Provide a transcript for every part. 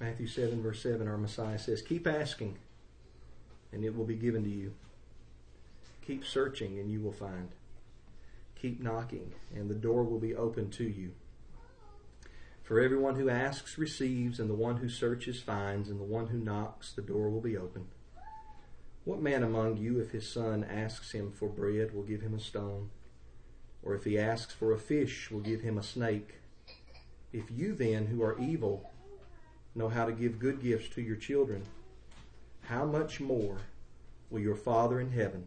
Matthew 7, verse 7, our Messiah says, Keep asking, and it will be given to you. Keep searching, and you will find. Keep knocking, and the door will be opened to you. For everyone who asks receives, and the one who searches finds, and the one who knocks, the door will be opened. What man among you, if his son asks him for bread, will give him a stone? Or if he asks for a fish, will give him a snake? If you then, who are evil, know how to give good gifts to your children, how much more will your Father in heaven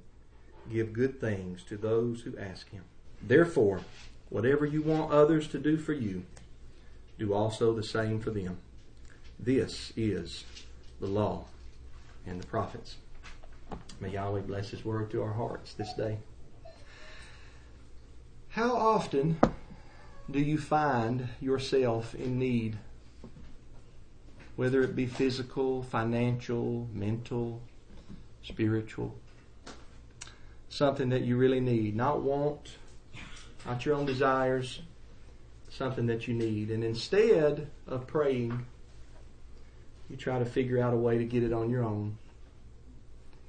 give good things to those who ask him? Therefore, whatever you want others to do for you, do also the same for them. This is the law and the prophets. May Yahweh bless His word to our hearts this day. How often do you find yourself in need? Whether it be physical, financial, mental, spiritual. Something that you really need. Not want, not your own desires, something that you need. And instead of praying, you try to figure out a way to get it on your own.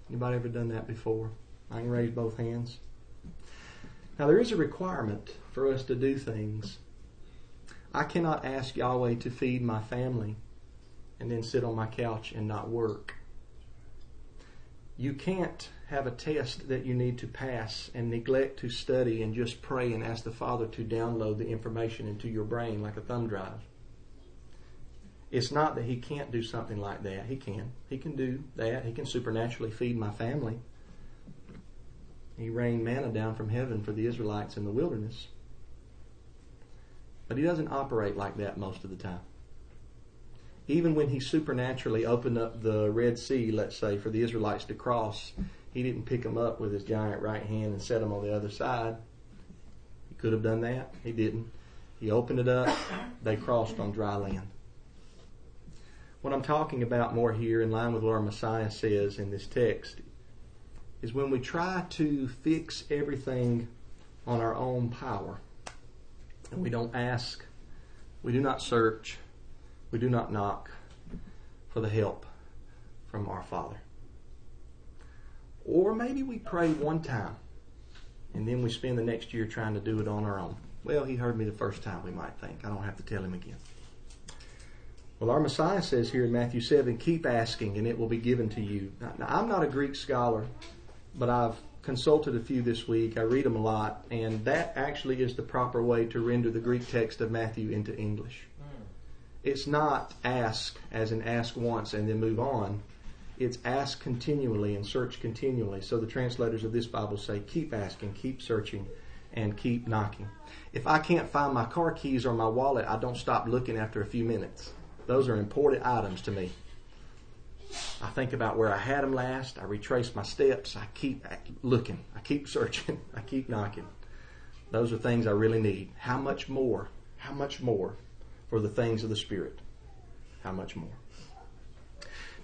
Anybody ever done that before? I can raise both hands. Now there is a requirement for us to do things. I cannot ask Yahweh to feed my family and then sit on my couch and not work. You can't have a test that you need to pass and neglect to study and just pray and ask the Father to download the information into your brain like a thumb drive. It's not that he can't do something like that. He can. He can do that. He can supernaturally feed my family. He rained manna down from heaven for the Israelites in the wilderness. But he doesn't operate like that most of the time. Even when he supernaturally opened up the Red Sea, let's say, for the Israelites to cross, he didn't pick them up with his giant right hand and set them on the other side. He could have done that. He didn't. He opened it up. They crossed on dry land. What I'm talking about more here, in line with what our Messiah says in this text, is when we try to fix everything on our own power, and we don't ask, we do not search, we do not knock for the help from our Father. Or maybe we pray one time and then we spend the next year trying to do it on our own. Well, he heard me the first time, we might think. I don't have to tell him again. Well, our Messiah says here in Matthew 7, keep asking and it will be given to you. Now, I'm not a Greek scholar, but I've consulted a few this week. I read them a lot, and that actually is the proper way to render the Greek text of Matthew into English. It's not ask as in ask once and then move on. It's ask continually and search continually. So the translators of this Bible say keep asking, keep searching, and keep knocking. If I can't find my car keys or my wallet, I don't stop looking after a few minutes. Those are important items to me. I think about where I had them last. I retrace my steps. I keep looking. I keep searching. I keep knocking. Those are things I really need. How much more? How much more for the things of the Spirit? How much more?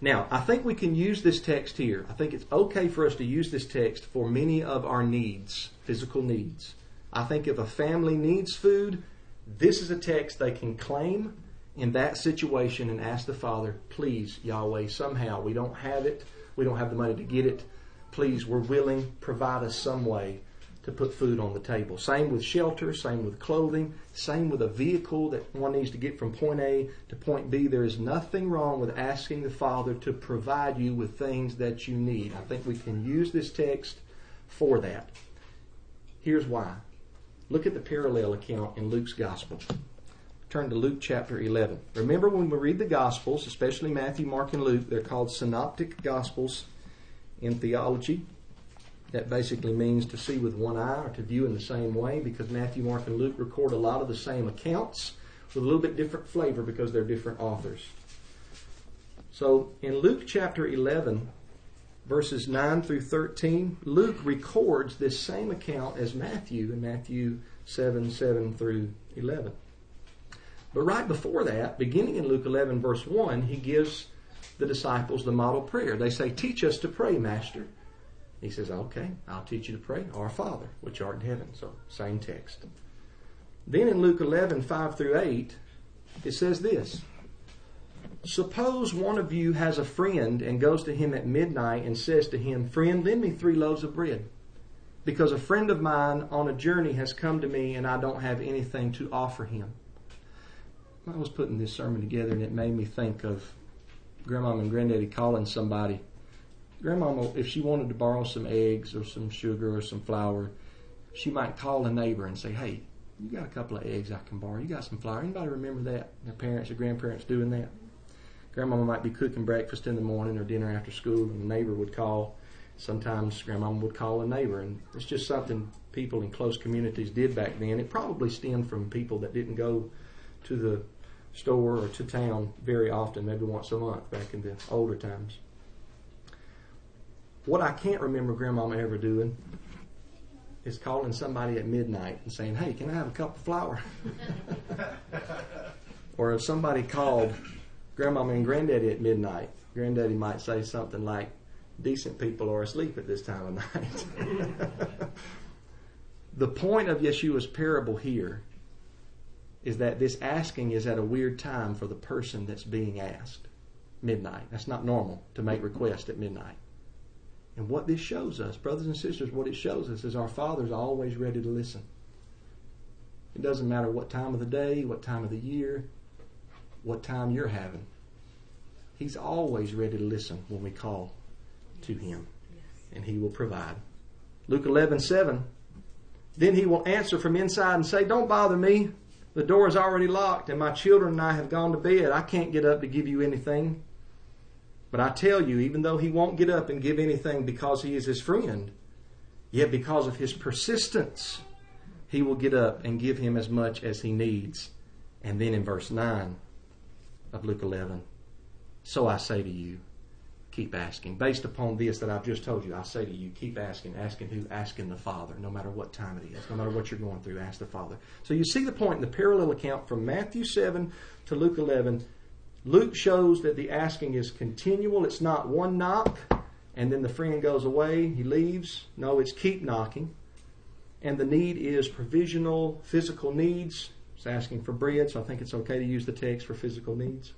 Now, I think we can use this text here. I think it's okay for us to use this text for many of our needs, physical needs. I think if a family needs food, this is a text they can claim in that situation and ask the Father, please, Yahweh, somehow, we don't have it, we don't have the money to get it. Please, we're willing, provide us some way to put food on the table. Same with shelter, same with clothing, same with a vehicle that one needs to get from point A to point B. There is nothing wrong with asking the Father to provide you with things that you need. I think we can use this text for that. Here's why. Look at the parallel account in Luke's Gospel turn to Luke chapter 11. Remember when we read the Gospels, especially Matthew, Mark, and Luke, they're called synoptic Gospels in theology. That basically means to see with one eye or to view in the same way because Matthew, Mark, and Luke record a lot of the same accounts with a little bit different flavor because they're different authors. So in Luke chapter 11, verses 9 through 13, Luke records this same account as Matthew in Matthew 7, 7 through 11. But right before that, beginning in Luke 11, verse 1, he gives the disciples the model prayer. They say, Teach us to pray, Master. He says, Okay, I'll teach you to pray, Our Father, which art in heaven. So, same text. Then in Luke 11, 5 through 8, it says this Suppose one of you has a friend and goes to him at midnight and says to him, Friend, lend me three loaves of bread, because a friend of mine on a journey has come to me and I don't have anything to offer him. I was putting this sermon together and it made me think of Grandma and Granddaddy calling somebody. Grandmama, if she wanted to borrow some eggs or some sugar or some flour, she might call a neighbor and say, Hey, you got a couple of eggs I can borrow. You got some flour. Anybody remember that? Their parents or grandparents doing that? Grandmama might be cooking breakfast in the morning or dinner after school, and a neighbor would call. Sometimes grandmama would call a neighbor, and it's just something people in close communities did back then. It probably stemmed from people that didn't go to the store or to town very often, maybe once a month back in the older times. What I can't remember grandmama ever doing is calling somebody at midnight and saying, Hey, can I have a cup of flour? or if somebody called grandmama and granddaddy at midnight, granddaddy might say something like, decent people are asleep at this time of night. the point of Yeshua's parable here is that this asking is at a weird time for the person that's being asked. Midnight. That's not normal to make requests at midnight. And what this shows us, brothers and sisters, what it shows us is our Father's always ready to listen. It doesn't matter what time of the day, what time of the year, what time you're having. He's always ready to listen when we call to Him, and He will provide. Luke 11, 7. Then He will answer from inside and say, Don't bother me. The door is already locked, and my children and I have gone to bed. I can't get up to give you anything. But I tell you, even though he won't get up and give anything because he is his friend, yet because of his persistence, he will get up and give him as much as he needs. And then in verse 9 of Luke 11, so I say to you, keep asking. Based upon this that I've just told you, I say to you, keep asking. Asking who? Asking the Father, no matter what time it is, no matter what you're going through, ask the Father. So you see the point in the parallel account from Matthew 7 to Luke 11. Luke shows that the asking is continual. It's not one knock and then the friend goes away, he leaves. No, it's keep knocking. And the need is provisional physical needs. It's asking for bread, so I think it's okay to use the text for physical needs.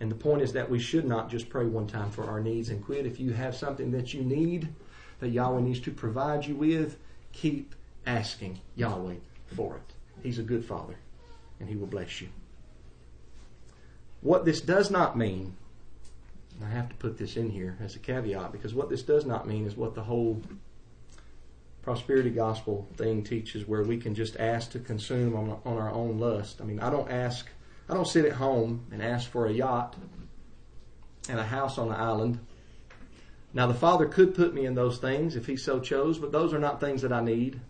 And the point is that we should not just pray one time for our needs and quit. If you have something that you need, that Yahweh needs to provide you with, keep asking Yahweh for it. He's a good Father, and He will bless you. What this does not mean, I have to put this in here as a caveat, because what this does not mean is what the whole prosperity gospel thing teaches, where we can just ask to consume on, on our own lust. I mean, I don't ask I don't sit at home and ask for a yacht and a house on the island. Now, the Father could put me in those things if He so chose, but those are not things that I need.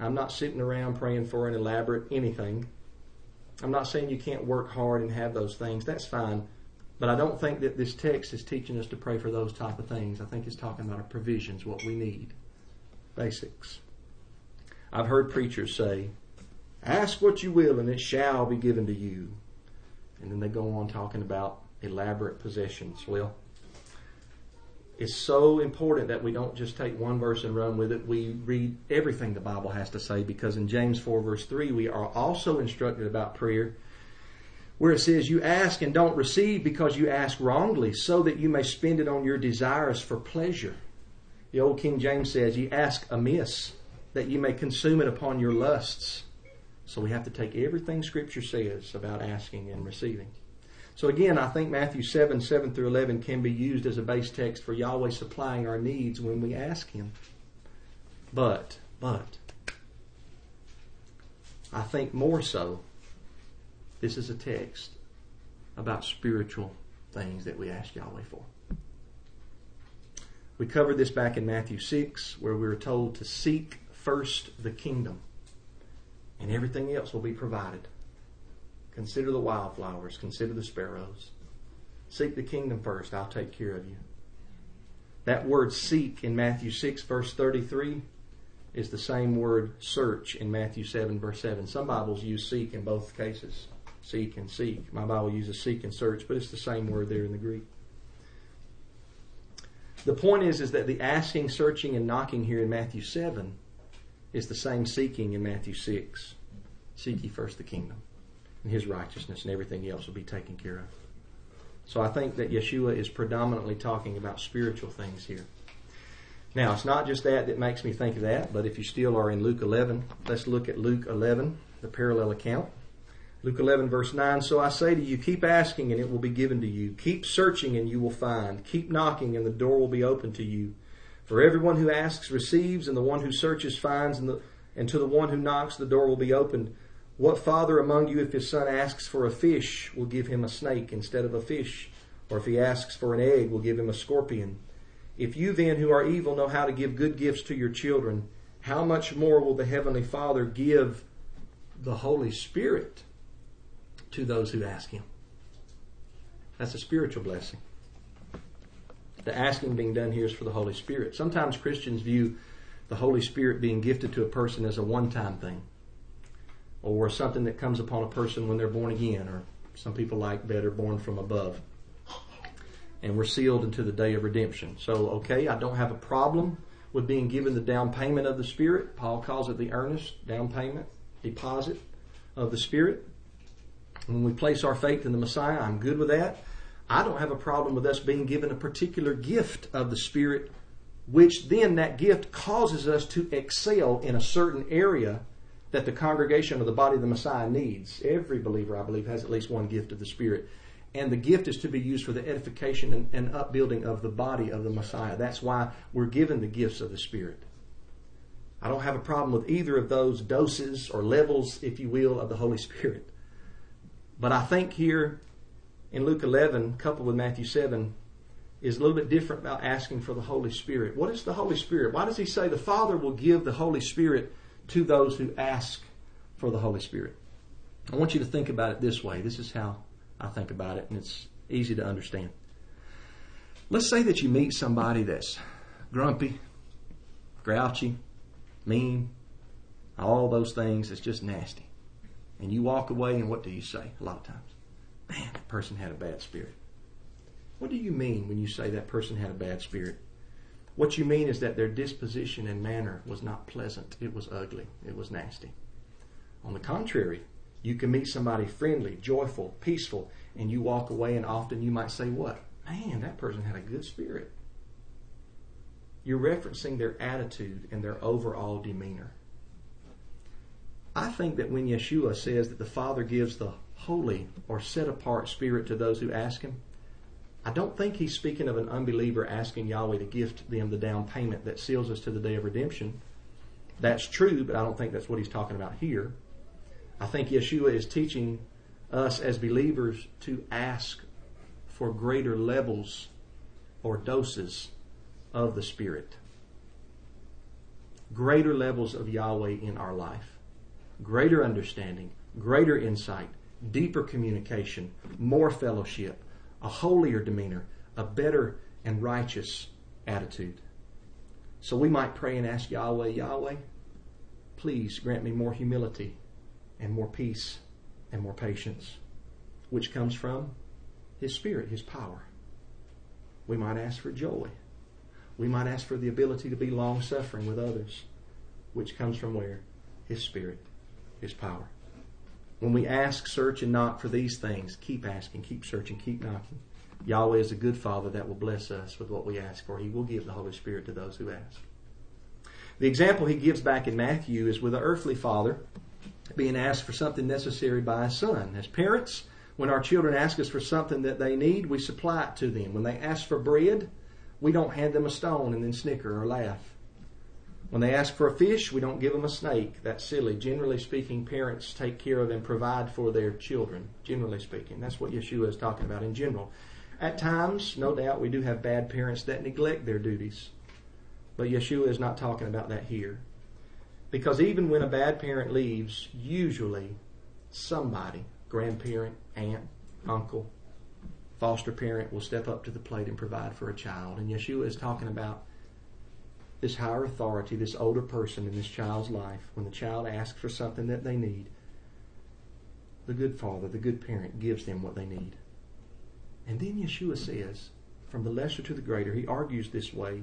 I'm not sitting around praying for an elaborate anything. I'm not saying you can't work hard and have those things. That's fine. But I don't think that this text is teaching us to pray for those type of things. I think it's talking about our provisions, what we need. Basics. I've heard preachers say, Ask what you will, and it shall be given to you. And then they go on talking about elaborate possessions. Well, it's so important that we don't just take one verse and run with it. We read everything the Bible has to say because in James 4, verse 3, we are also instructed about prayer where it says, You ask and don't receive because you ask wrongly, so that you may spend it on your desires for pleasure. The old King James says, You ask amiss, that you may consume it upon your lusts. So we have to take everything Scripture says about asking and receiving. So again, I think Matthew 7, 7 through 11 can be used as a base text for Yahweh supplying our needs when we ask Him. But, but, I think more so, this is a text about spiritual things that we ask Yahweh for. We covered this back in Matthew 6, where we were told to seek first the kingdom and everything else will be provided. Consider the wildflowers, consider the sparrows. Seek the kingdom first, I'll take care of you. That word seek in Matthew 6, verse 33, is the same word search in Matthew 7, verse 7. Some Bibles use seek in both cases seek and seek. My Bible uses seek and search, but it's the same word there in the Greek. The point is, is that the asking, searching, and knocking here in Matthew 7 is the same seeking in Matthew 6. Seek ye first the kingdom. And his righteousness, and everything else will be taken care of. So I think that Yeshua is predominantly talking about spiritual things here. Now, it's not just that that makes me think of that, but if you still are in Luke 11, let's look at Luke 11, the parallel account. Luke 11 verse 9, So I say to you, keep asking and it will be given to you. Keep searching and you will find. Keep knocking and the door will be open to you. For everyone who asks receives and the one who searches finds and, the, and to the one who knocks the door will be opened. What father among you, if his son asks for a fish, will give him a snake instead of a fish? Or if he asks for an egg, will give him a scorpion? If you then, who are evil, know how to give good gifts to your children, how much more will the Heavenly Father give the Holy Spirit to those who ask Him? That's a spiritual blessing. The asking being done here is for the Holy Spirit. Sometimes Christians view the Holy Spirit being gifted to a person as a one time thing or something that comes upon a person when they're born again, or some people like better born from above and we're sealed into the day of redemption. So, okay, I don't have a problem with being given the down payment of the Spirit. Paul calls it the earnest down payment, deposit of the Spirit. When we place our faith in the Messiah, I'm good with that. I don't have a problem with us being given a particular gift of the Spirit, which then that gift causes us to excel in a certain area that the congregation or the body of the Messiah needs. Every believer, I believe, has at least one gift of the Spirit and the gift is to be used for the edification and, and, upbuilding of the body of the Messiah. That's why we're given the gifts of the Spirit. I don't have a problem with either of those doses or levels, if you will, of the Holy Spirit. But I think here in Luke 11, coupled with Matthew 7, is a little bit different about asking for the Holy Spirit. What is the Holy Spirit? Why does he say the Father will give the Holy Spirit to those who ask for the Holy Spirit? I want you to think about it this way. This is how I think about it, and it's easy to understand. Let's say that you meet somebody that's grumpy, grouchy, mean, all those things It's just nasty. And you walk away, and what do you say a lot of times? Man, that person had a bad spirit. What do you mean when you say that person had a bad spirit? What you mean is that their disposition and manner was not pleasant. It was ugly. It was nasty. On the contrary, you can meet somebody friendly, joyful, peaceful, and you walk away, and often you might say, What? Man, that person had a good spirit. You're referencing their attitude and their overall demeanor. I think that when Yeshua says that the Father gives the holy or set apart spirit to those who ask Him, I don't think He's speaking of an unbeliever asking Yahweh to gift them the down payment that seals us to the day of redemption. That's true, but I don't think that's what He's talking about here. I think Yeshua is teaching us as believers to ask for greater levels or doses of the Spirit. Greater levels of Yahweh in our life. Greater understanding, greater insight, deeper communication, more fellowship, a holier demeanor, a better and righteous attitude. So we might pray and ask Yahweh, Yahweh, please grant me more humility and more peace and more patience, which comes from His Spirit, His power. We might ask for joy. We might ask for the ability to be long suffering with others, which comes from where? His Spirit, His power. When we ask, search, and knock for these things, keep asking, keep searching, keep knocking. Yahweh is a good Father that will bless us with what we ask for. He will give the Holy Spirit to those who ask. The example he gives back in Matthew is with an earthly father being asked for something necessary by a son. As parents, when our children ask us for something that they need, we supply it to them. When they ask for bread, we don't hand them a stone and then snicker or laugh. When they ask for a fish, we don't give them a snake. That's silly. Generally speaking, parents take care of and provide for their children. Generally speaking, that's what Yeshua is talking about in general. At times, no doubt, we do have bad parents that neglect their duties. But Yeshua is not talking about that here. Because even when a bad parent leaves, usually somebody, grandparent, aunt, uncle, foster parent, will step up to the plate and provide for a child. And Yeshua is talking about this higher authority, this older person in this child's life. When the child asks for something that they need, the good father, the good parent gives them what they need. And then Yeshua says, from the lesser to the greater, he argues this way,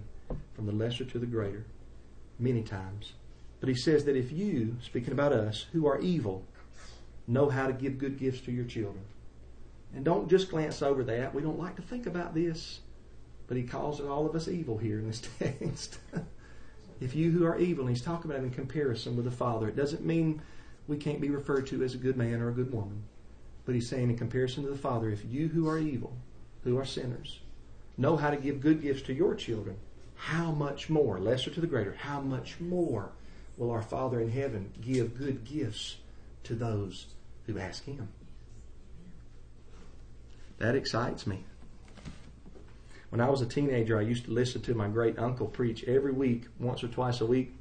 from the lesser to the greater, many times. But he says that if you, speaking about us, who are evil, Know how to give good gifts to your children. And don't just glance over that. We don't like to think about this, but he calls all of us evil here in this text. if you who are evil, and he's talking about in comparison with the Father, it doesn't mean we can't be referred to as a good man or a good woman. But he's saying in comparison to the Father, if you who are evil, who are sinners, know how to give good gifts to your children, how much more, lesser to the greater, how much more will our Father in heaven give good gifts to those who ask Him? That excites me. When I was a teenager, I used to listen to my great uncle preach every week, once or twice a week.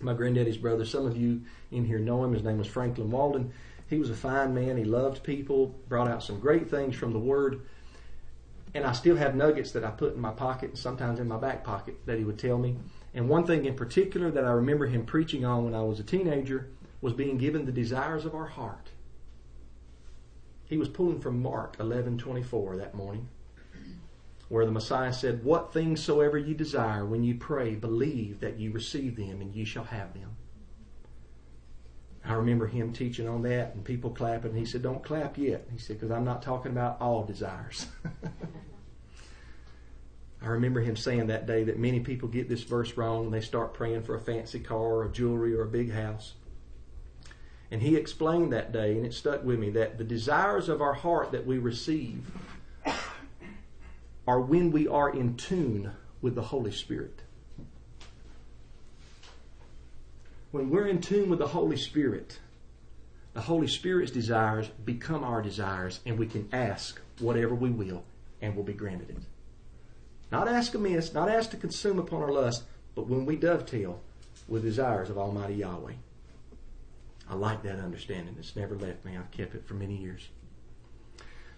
My granddaddy's brother, some of you in here know him. His name was Franklin Walden. He was a fine man. He loved people, brought out some great things from the Word. And I still have nuggets that I put in my pocket and sometimes in my back pocket that he would tell me. And one thing in particular that I remember him preaching on when I was a teenager was being given the desires of our heart. He was pulling from Mark 11:24 that morning, where the Messiah said, "What things soever you desire when you pray, believe that you receive them and you shall have them." I remember him teaching on that and people clapping. He said, Don't clap yet. He said, Because I'm not talking about all desires. I remember him saying that day that many people get this verse wrong and they start praying for a fancy car or jewelry or a big house. And he explained that day, and it stuck with me, that the desires of our heart that we receive are when we are in tune with the Holy Spirit. When we're in tune with the Holy Spirit, the Holy Spirit's desires become our desires, and we can ask whatever we will, and will be granted it. Not ask amiss, not ask to consume upon our lust, but when we dovetail with desires of Almighty Yahweh. I like that understanding. It's never left me. I've kept it for many years.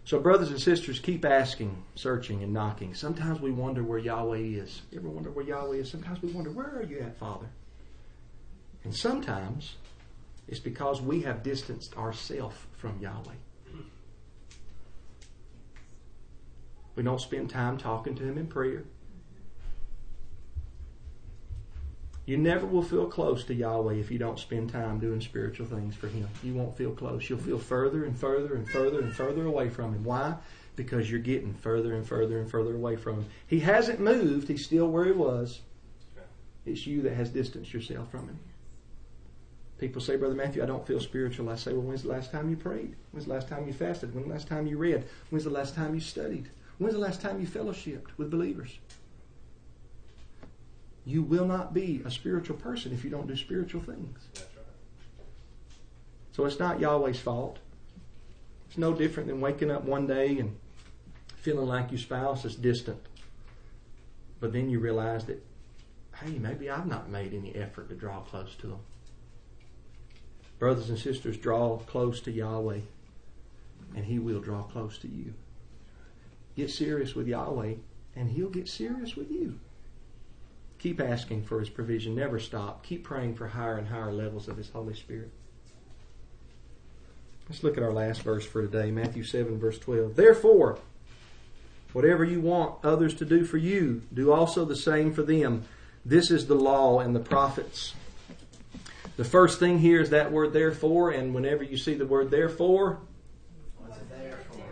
So, brothers and sisters, keep asking, searching, and knocking. Sometimes we wonder where Yahweh is. You ever wonder where Yahweh is? Sometimes we wonder, where are you at, Father? And sometimes it's because we have distanced ourselves from Yahweh. We don't spend time talking to Him in prayer. You never will feel close to Yahweh if you don't spend time doing spiritual things for Him. You won't feel close. You'll feel further and further and further and further away from Him. Why? Because you're getting further and further and further away from Him. He hasn't moved. He's still where He was. It's you that has distanced yourself from Him. People say, Brother Matthew, I don't feel spiritual. I say, well, when's the last time you prayed? When's the last time you fasted? When's the last time you read? When's the last time you studied? When's the last time you fellowshipped with believers? You will not be a spiritual person if you don't do spiritual things. So it's not Yahweh's fault. It's no different than waking up one day and feeling like your spouse is distant. But then you realize that, hey, maybe I've not made any effort to draw close to them. Brothers and sisters, draw close to Yahweh, and He will draw close to you. Get serious with Yahweh, and He'll get serious with you. Keep asking for His provision. Never stop. Keep praying for higher and higher levels of His Holy Spirit. Let's look at our last verse for today, Matthew 7, verse 12. Therefore, whatever you want others to do for you, do also the same for them. This is the law and the prophets. The first thing here is that word therefore, and whenever you see the word therefore,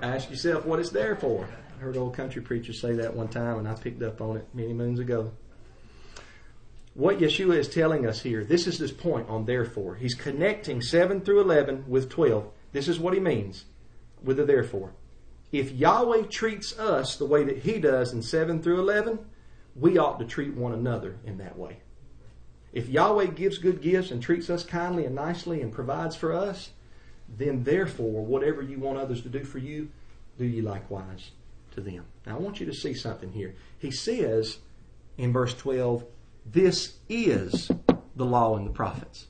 ask yourself what it's there for. I heard old country preachers say that one time, and I picked up on it many moons ago. What Yeshua is telling us here, this is this point on therefore. He's connecting 7 through 11 with 12. This is what he means with the therefore. If Yahweh treats us the way that he does in 7 through 11, we ought to treat one another in that way. If Yahweh gives good gifts and treats us kindly and nicely and provides for us, then therefore, whatever you want others to do for you, do ye likewise to them. Now, I want you to see something here. He says in verse 12, This is the law and the prophets.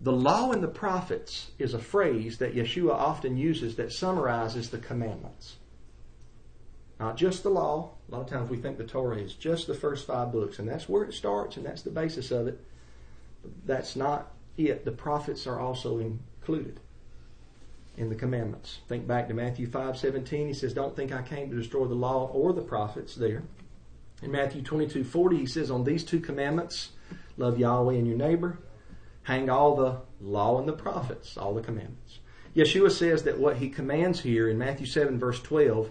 The law and the prophets is a phrase that Yeshua often uses that summarizes the commandments. Not just the law. A lot of times we think the Torah is just the first five books, and that's where it starts, and that's the basis of it. But that's not it. The prophets are also included in the commandments. Think back to Matthew 5:17. He says, "Don't think I came to destroy the law or the prophets." There. In Matthew 22:40, he says, "On these two commandments, love Yahweh and your neighbor, hang all the law and the prophets, all the commandments. Yeshua says that what he commands here in Matthew 7 verse 12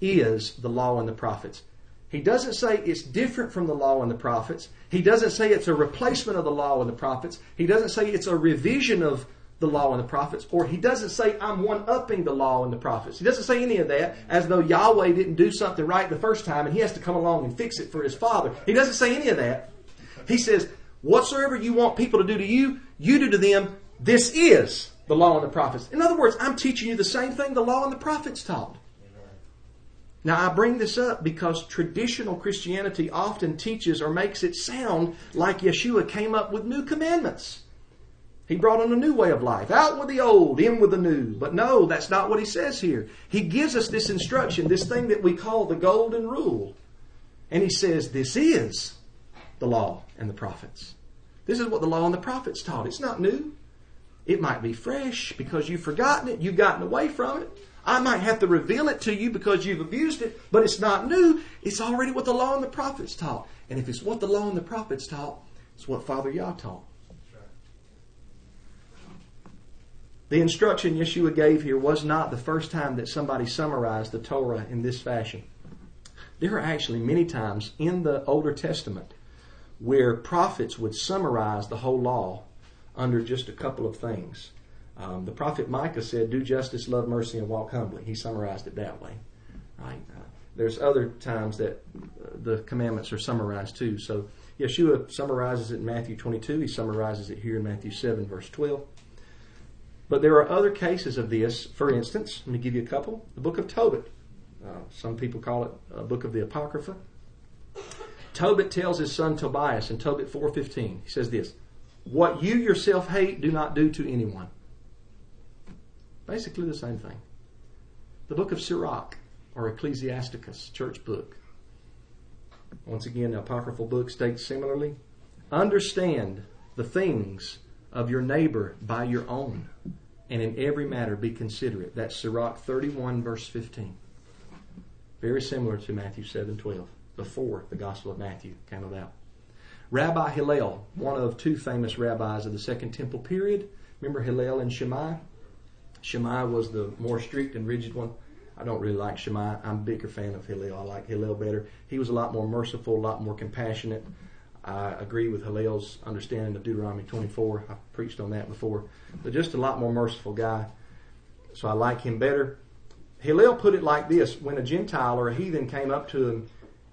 is the law and the prophets. He doesn't say it's different from the law and the prophets. He doesn't say it's a replacement of the law and the prophets. He doesn't say it's a revision of the law and the prophets, or he doesn't say I'm one upping the law and the prophets. He doesn't say any of that as though Yahweh didn't do something right the first time and he has to come along and fix it for his father. He doesn't say any of that. He says, whatsoever you want people to do to you, you do to them. This is the law and the prophets. In other words, I'm teaching you the same thing the law and the prophets taught. Now, I bring this up because traditional Christianity often teaches or makes it sound like Yeshua came up with new commandments. He brought in a new way of life. Out with the old, in with the new. But no, that's not what he says here. He gives us this instruction, this thing that we call the golden rule. And he says, this is the law and the prophets. This is what the law and the prophets taught. It's not new. It might be fresh because you've forgotten it, you've gotten away from it. I might have to reveal it to you because you've abused it, but it's not new. It's already what the law and the prophets taught. And if it's what the law and the prophets taught, it's what Father Yah taught. The instruction Yeshua gave here was not the first time that somebody summarized the Torah in this fashion. There are actually many times in the Older Testament where prophets would summarize the whole law under just a couple of things. Um, the prophet Micah said, "Do justice, love mercy, and walk humbly." He summarized it that way. Right? Uh, there's other times that uh, the commandments are summarized too. So Yeshua summarizes it in Matthew 22. He summarizes it here in Matthew 7, verse 12. But there are other cases of this. For instance, let me give you a couple. The book of Tobit. Uh, some people call it a book of the Apocrypha. Tobit tells his son Tobias in Tobit 4:15. He says this: "What you yourself hate, do not do to anyone." Basically the same thing. The book of Sirach, or Ecclesiasticus, church book. Once again, the apocryphal book states similarly Understand the things of your neighbor by your own, and in every matter be considerate. That's Sirach 31, verse 15. Very similar to Matthew 7, 12, before the Gospel of Matthew came about. Rabbi Hillel, one of two famous rabbis of the Second Temple period. Remember Hillel and Shammai? Shammai was the more strict and rigid one. I don't really like Shammai. I'm a bigger fan of Hillel. I like Hillel better. He was a lot more merciful, a lot more compassionate. I agree with Hillel's understanding of Deuteronomy 24. I've preached on that before. But just a lot more merciful guy. So I like him better. Hillel put it like this when a Gentile or a heathen came up to him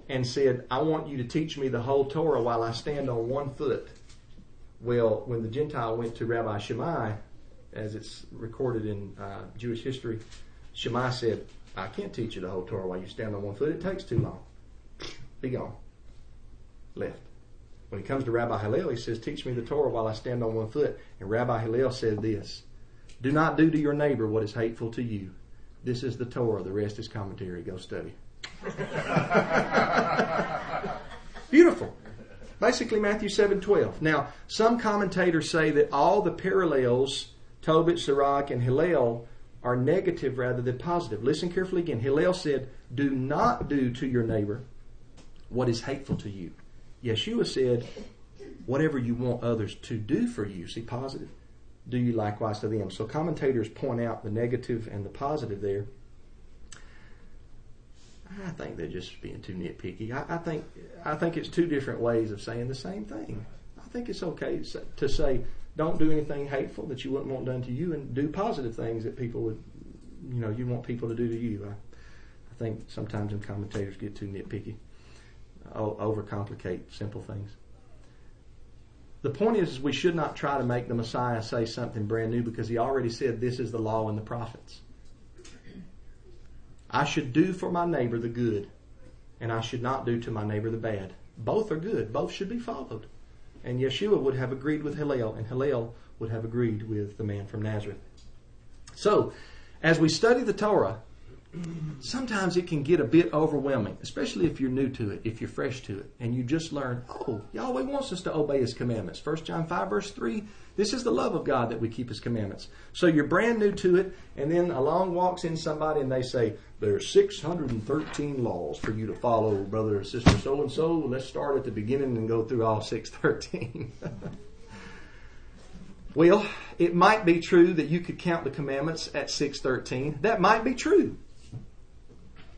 and said, I want you to teach me the whole Torah while I stand on one foot. Well, when the Gentile went to Rabbi Shammai, as it's recorded in uh, Jewish history, Shammai said, I can't teach you the whole Torah while you stand on one foot. It takes too long. Be gone. Left. When he comes to Rabbi Hillel, he says, Teach me the Torah while I stand on one foot. And Rabbi Hillel said this Do not do to your neighbor what is hateful to you. This is the Torah. The rest is commentary. Go study. Beautiful. Basically, Matthew 7 12. Now, some commentators say that all the parallels Tobit, Sirach, and Hillel are negative rather than positive. Listen carefully again. Hillel said, Do not do to your neighbor what is hateful to you. Yeshua said, Whatever you want others to do for you, see positive, do you likewise to them. So commentators point out the negative and the positive there. I think they're just being too nitpicky. I, I think I think it's two different ways of saying the same thing. I think it's okay to say don't do anything hateful that you wouldn't want done to you, and do positive things that people would, you know, you want people to do to you. I, I think sometimes them commentators get too nitpicky, overcomplicate simple things. The point is, we should not try to make the Messiah say something brand new because he already said this is the law and the prophets. I should do for my neighbor the good, and I should not do to my neighbor the bad. Both are good. Both should be followed. And Yeshua would have agreed with Hillel, and Hillel would have agreed with the man from Nazareth. So, as we study the Torah, sometimes it can get a bit overwhelming, especially if you're new to it, if you're fresh to it, and you just learn, oh, Yahweh wants us to obey His commandments. 1 John 5, verse 3, this is the love of God that we keep His commandments. So you're brand new to it, and then along walks in somebody and they say, there's 613 laws for you to follow, brother or sister so and so. Let's start at the beginning and go through all 613. Well, it might be true that you could count the commandments at 613. That might be true.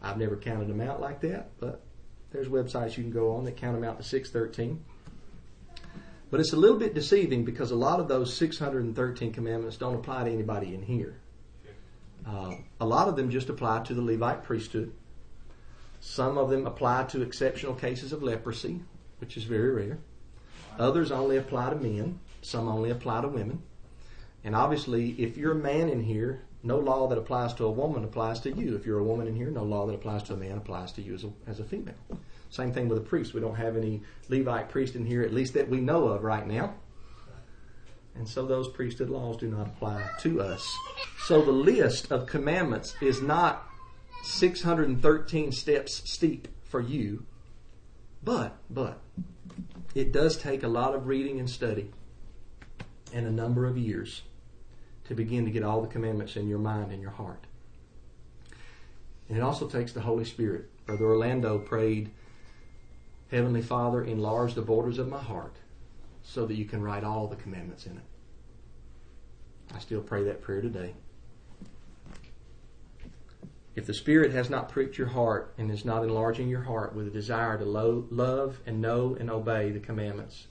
I've never counted them out like that, but there's websites you can go on that count them out to 613. But it's a little bit deceiving because a lot of those 613 commandments don't apply to anybody in here. Uh, a lot of them just apply to the Levite priesthood. Some of them apply to exceptional cases of leprosy, which is very rare. Others only apply to men. Some only apply to women. And obviously, if you're a man in here, no law that applies to a woman applies to you. If you're a woman in here, no law that applies to a man applies to you as a, as a female. Same thing with a priest. We don't have any Levite priest in here, at least that we know of right now. And so those priesthood laws do not apply to us. So the list of commandments is not 613 steps steep for you, but, but, it does take a lot of reading and study and a number of years to begin to get all the commandments in your mind and your heart. And it also takes the Holy Spirit. Brother Orlando prayed, Heavenly Father, enlarge the borders of my heart so that you can write all the commandments in it. I still pray that prayer today. If the Spirit has not pricked your heart and is not enlarging your heart with a desire to lo- love and know and obey the commandments,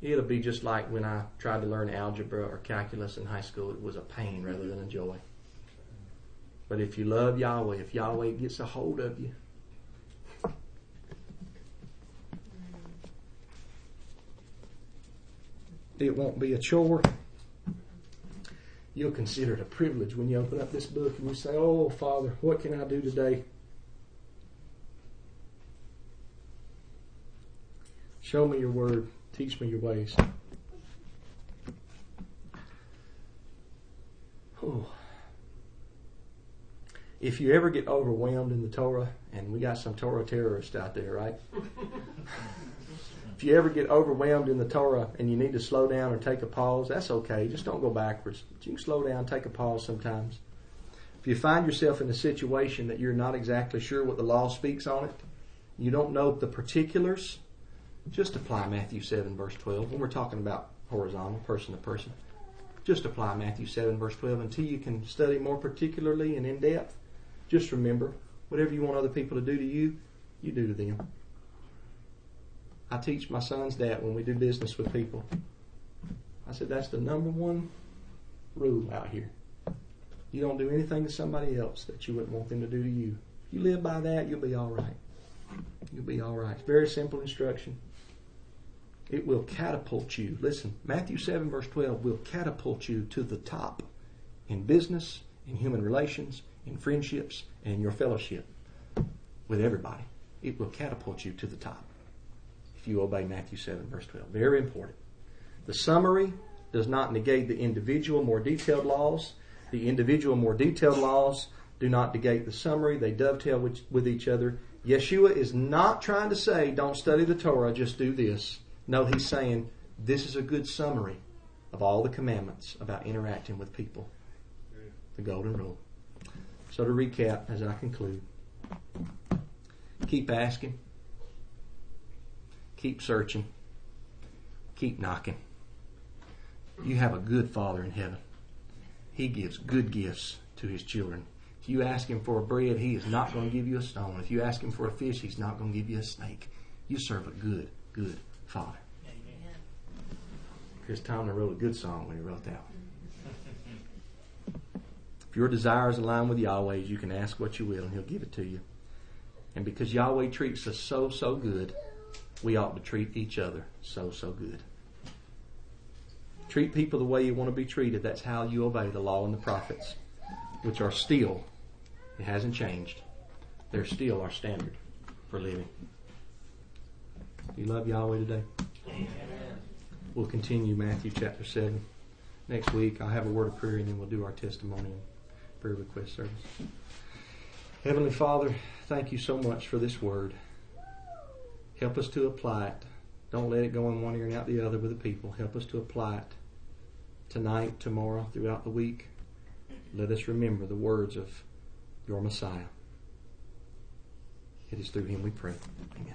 it'll be just like when I tried to learn algebra or calculus in high school. It was a pain rather than a joy. But if you love Yahweh, if Yahweh gets a hold of you, it won't be a chore. You'll consider it a privilege when you open up this book and you say, Oh, Father, what can I do today? Show me your word. Teach me your ways. Oh. If you ever get overwhelmed in the Torah, and we got some Torah terrorists out there, right? if you ever get overwhelmed in the Torah and you need to slow down or take a pause, that's okay. Just don't go backwards. But you can slow down, take a pause sometimes. If you find yourself in a situation that you're not exactly sure what the law speaks on it, you don't know the particulars, just apply Matthew 7 verse 12 when we're talking about horizontal, person to person. Just apply Matthew 7 verse 12 until you can study more particularly and in depth. Just remember, whatever you want other people to do to you, you do to them. I teach my sons that when we do business with people. I said that's the number one rule out here. You don't do anything to somebody else that you wouldn't want them to do to you. If you live by that, you'll be all right. You'll be all right. Very simple instruction. It will catapult you. Listen, Matthew 7, verse 12 will catapult you to the top in business, in human relations, in friendships, and in your fellowship with everybody. It will catapult you to the top if you obey Matthew 7, verse 12. Very important. The summary does not negate the individual, more detailed laws. The individual, more detailed laws do not negate the summary. They dovetail with, with each other. Yeshua is not trying to say, don't study the Torah, just do this. No, he's saying this is a good summary of all the commandments about interacting with people. The golden rule. So to recap as I conclude, keep asking, keep searching, keep knocking. You have a good Father in heaven. He gives good gifts to his children. If you ask him for a bread, he is not going to give you a stone. If you ask him for a fish, he's not going to give you a snake. You serve a good, good Father. Chris Tomlin wrote a good song when he wrote that one. If your desires align with Yahweh's, you can ask what you will and He'll give it to you. And because Yahweh treats us so, so good, we ought to treat each other so, so good. Treat people the way you want to be treated. That's how you obey the law and the prophets, which are still, it hasn't changed. They're still our standard for living. Do you love Yahweh today? Amen. We'll continue Matthew chapter 7 next week. I'll have a word of prayer and then we'll do our testimony and prayer request service. Heavenly Father, thank you so much for this word. Help us to apply it. Don't let it go in one ear and out the other with the people. Help us to apply it tonight, tomorrow, throughout the week. Let us remember the words of your Messiah. It is through him we pray. Amen.